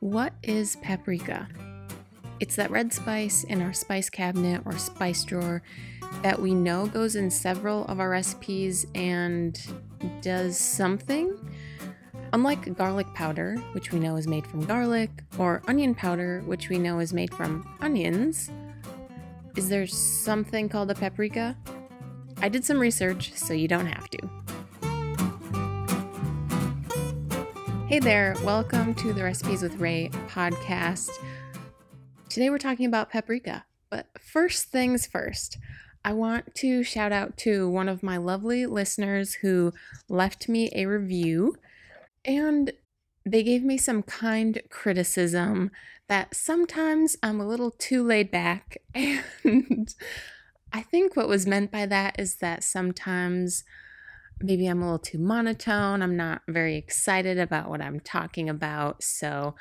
What is paprika? It's that red spice in our spice cabinet or spice drawer that we know goes in several of our recipes and does something. Unlike garlic powder, which we know is made from garlic, or onion powder, which we know is made from onions, is there something called a paprika? I did some research, so you don't have to. Hey there, welcome to the Recipes with Rae podcast. Today we're talking about paprika, but first things first, I want to shout out to one of my lovely listeners who left me a review and they gave me some kind criticism that sometimes I'm a little too laid back. And I think what was meant by that is that sometimes maybe I'm a little too monotone. I'm not very excited about what I'm talking about. So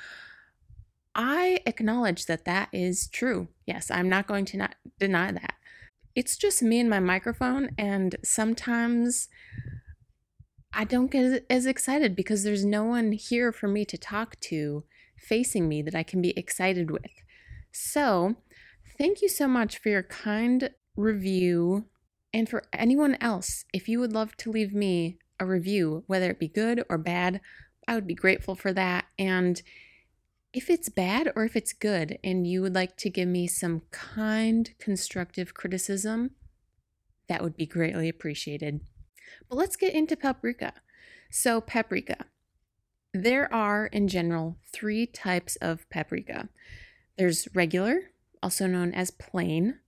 I acknowledge that that is true. Yes, I'm not going to not deny that. It's just me and my microphone, and sometimes I don't get as excited because there's no one here for me to talk to facing me that I can be excited with. So, thank you so much for your kind review and for anyone else, if you would love to leave me a review, whether it be good or bad, I would be grateful for that. And if it's bad or if it's good and you would like to give me some kind, constructive criticism, that would be greatly appreciated. But let's get into paprika. So, paprika. There are, in general, three types of paprika there's regular, also known as plain,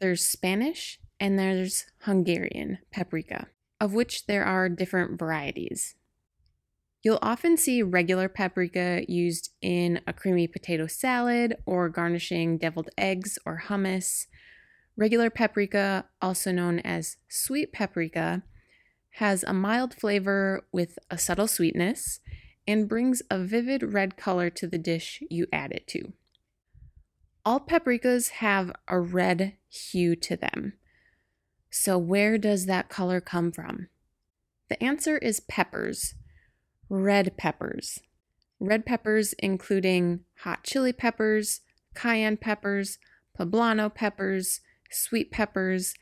there's Spanish, and there's Hungarian paprika, of which there are different varieties. You'll often see regular paprika used in a creamy potato salad or garnishing deviled eggs or hummus. Regular paprika, also known as sweet paprika, has a mild flavor with a subtle sweetness and brings a vivid red color to the dish you add it to. All paprikas have a red hue to them, so, where does that color come from? The answer is peppers, red peppers. Red peppers, including hot chili peppers, cayenne peppers, poblano peppers, sweet peppers,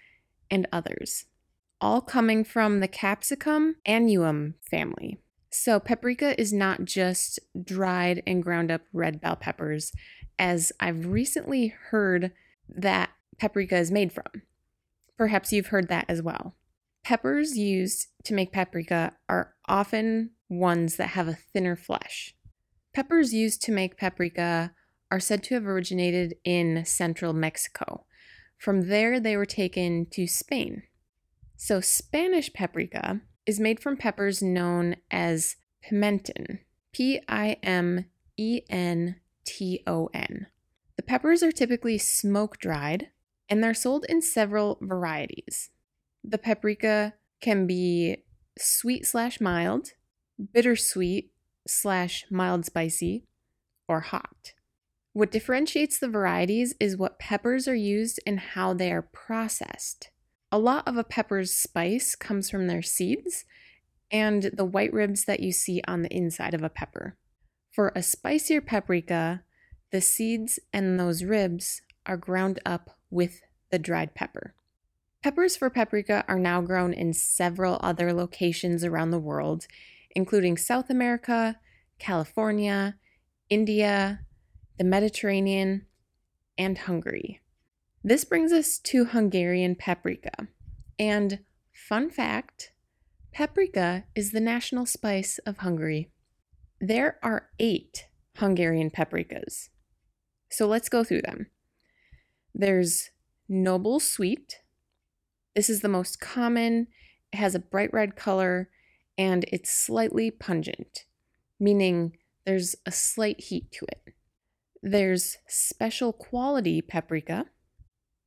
and others, all coming from the capsicum annuum family. So, paprika is not just dried and ground up red bell peppers, as I've recently heard that paprika is made from. Perhaps you've heard that as well. Peppers used to make paprika are often ones that have a thinner flesh. Peppers used to make paprika are said to have originated in central Mexico. From there, they were taken to Spain. So, Spanish paprika is made from peppers known as pimenton, P I M E N T O N. The peppers are typically smoke dried and they're sold in several varieties. The paprika can be sweet slash mild, bittersweet slash mild spicy, or hot. What differentiates the varieties is what peppers are used and how they are processed. A lot of a pepper's spice comes from their seeds and the white ribs that you see on the inside of a pepper. For a spicier paprika, the seeds and those ribs are ground up with the dried pepper. Peppers for paprika are now grown in several other locations around the world, including South America, California, India, the Mediterranean, and Hungary. This brings us to Hungarian paprika. And fun fact paprika is the national spice of Hungary. There are eight Hungarian paprikas. So let's go through them. There's Noble Sweet. This is the most common. It has a bright red color and it's slightly pungent, meaning there's a slight heat to it. There's Special Quality Paprika.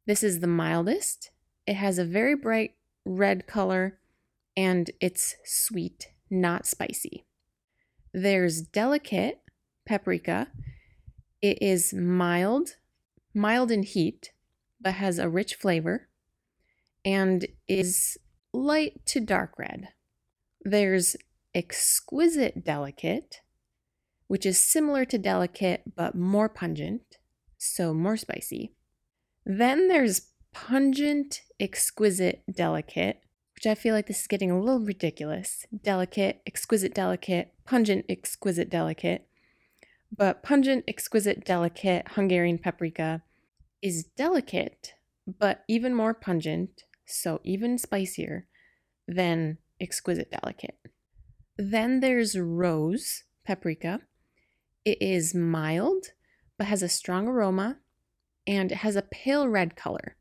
This is the mildest. It has a very bright red color and it's sweet, not spicy. There's Delicate Paprika. It is mild, mild in heat, but has a rich flavor and is light to dark red. There's exquisite delicate. which is similar to delicate but more pungent, so more spicy. Then there's pungent, exquisite, delicate, which I feel like this is getting a little ridiculous. Delicate, exquisite, delicate, pungent, exquisite, delicate. But pungent, exquisite, delicate Hungarian paprika is delicate, but even more pungent, so even spicier than exquisite delicate. Then there's rose paprika. It is mild, but has a strong aroma and it has a pale red color.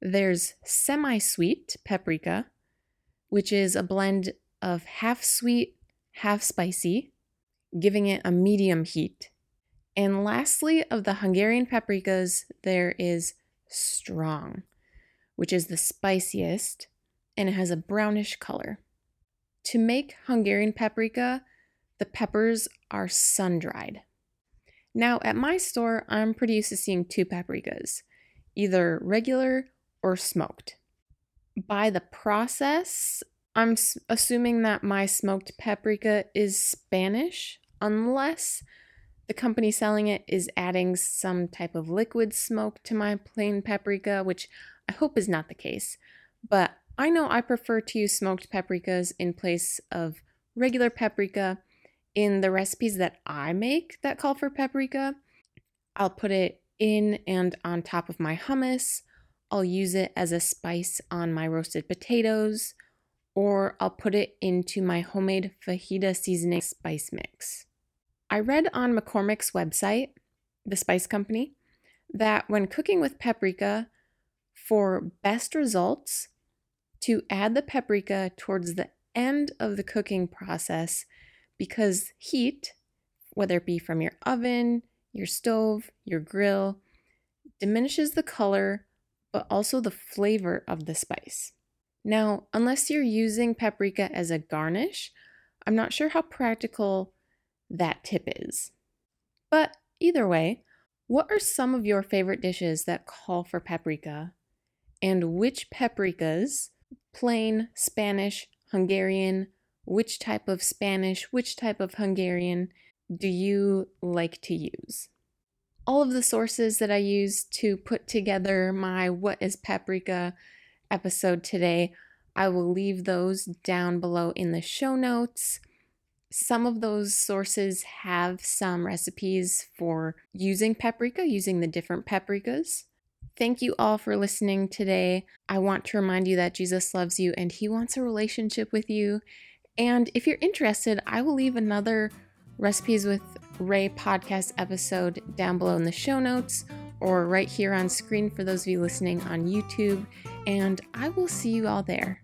There's semi sweet paprika, which is a blend of half sweet, half spicy, giving it a medium heat. And lastly, of the Hungarian paprikas, there is strong, which is the spiciest, and it has a brownish color. To make Hungarian paprika, the peppers are sun dried. Now, at my store, I'm pretty used to seeing two paprikas, either regular or smoked. By the process, I'm assuming that my smoked paprika is Spanish, unless the company selling it is adding some type of liquid smoke to my plain paprika, which I hope is not the case. But I know I prefer to use smoked paprikas in place of regular paprika in the recipes that I make that call for paprika. I'll put it in and on top of my hummus. I'll use it as a spice on my roasted potatoes, or I'll put it into my homemade fajita seasoning spice mix. I read on McCormick's website, the spice company, that when cooking with paprika, for best results, to add the paprika towards the end of the cooking process because heat, whether it be from your oven, your stove, your grill, diminishes the color but also the flavor of the spice. Now, unless you're using paprika as a garnish, I'm not sure how practical that tip is. But either way, what are some of your favorite dishes that call for paprika? And which paprikas plain, Spanish, Hungarian, which type of Spanish, which type of Hungarian do you like to use? All of the sources that I used to put together my What is Paprika episode today, I will leave those down below in the show notes. Some of those sources have some recipes for using paprika, using the different paprikas. Thank you all for listening today. I want to remind you that Jesus loves you and he wants a relationship with you. And if you're interested, I will leave another Recipes with Rae podcast episode down below in the show notes or right here on screen for those of you listening on YouTube. And I will see you all there.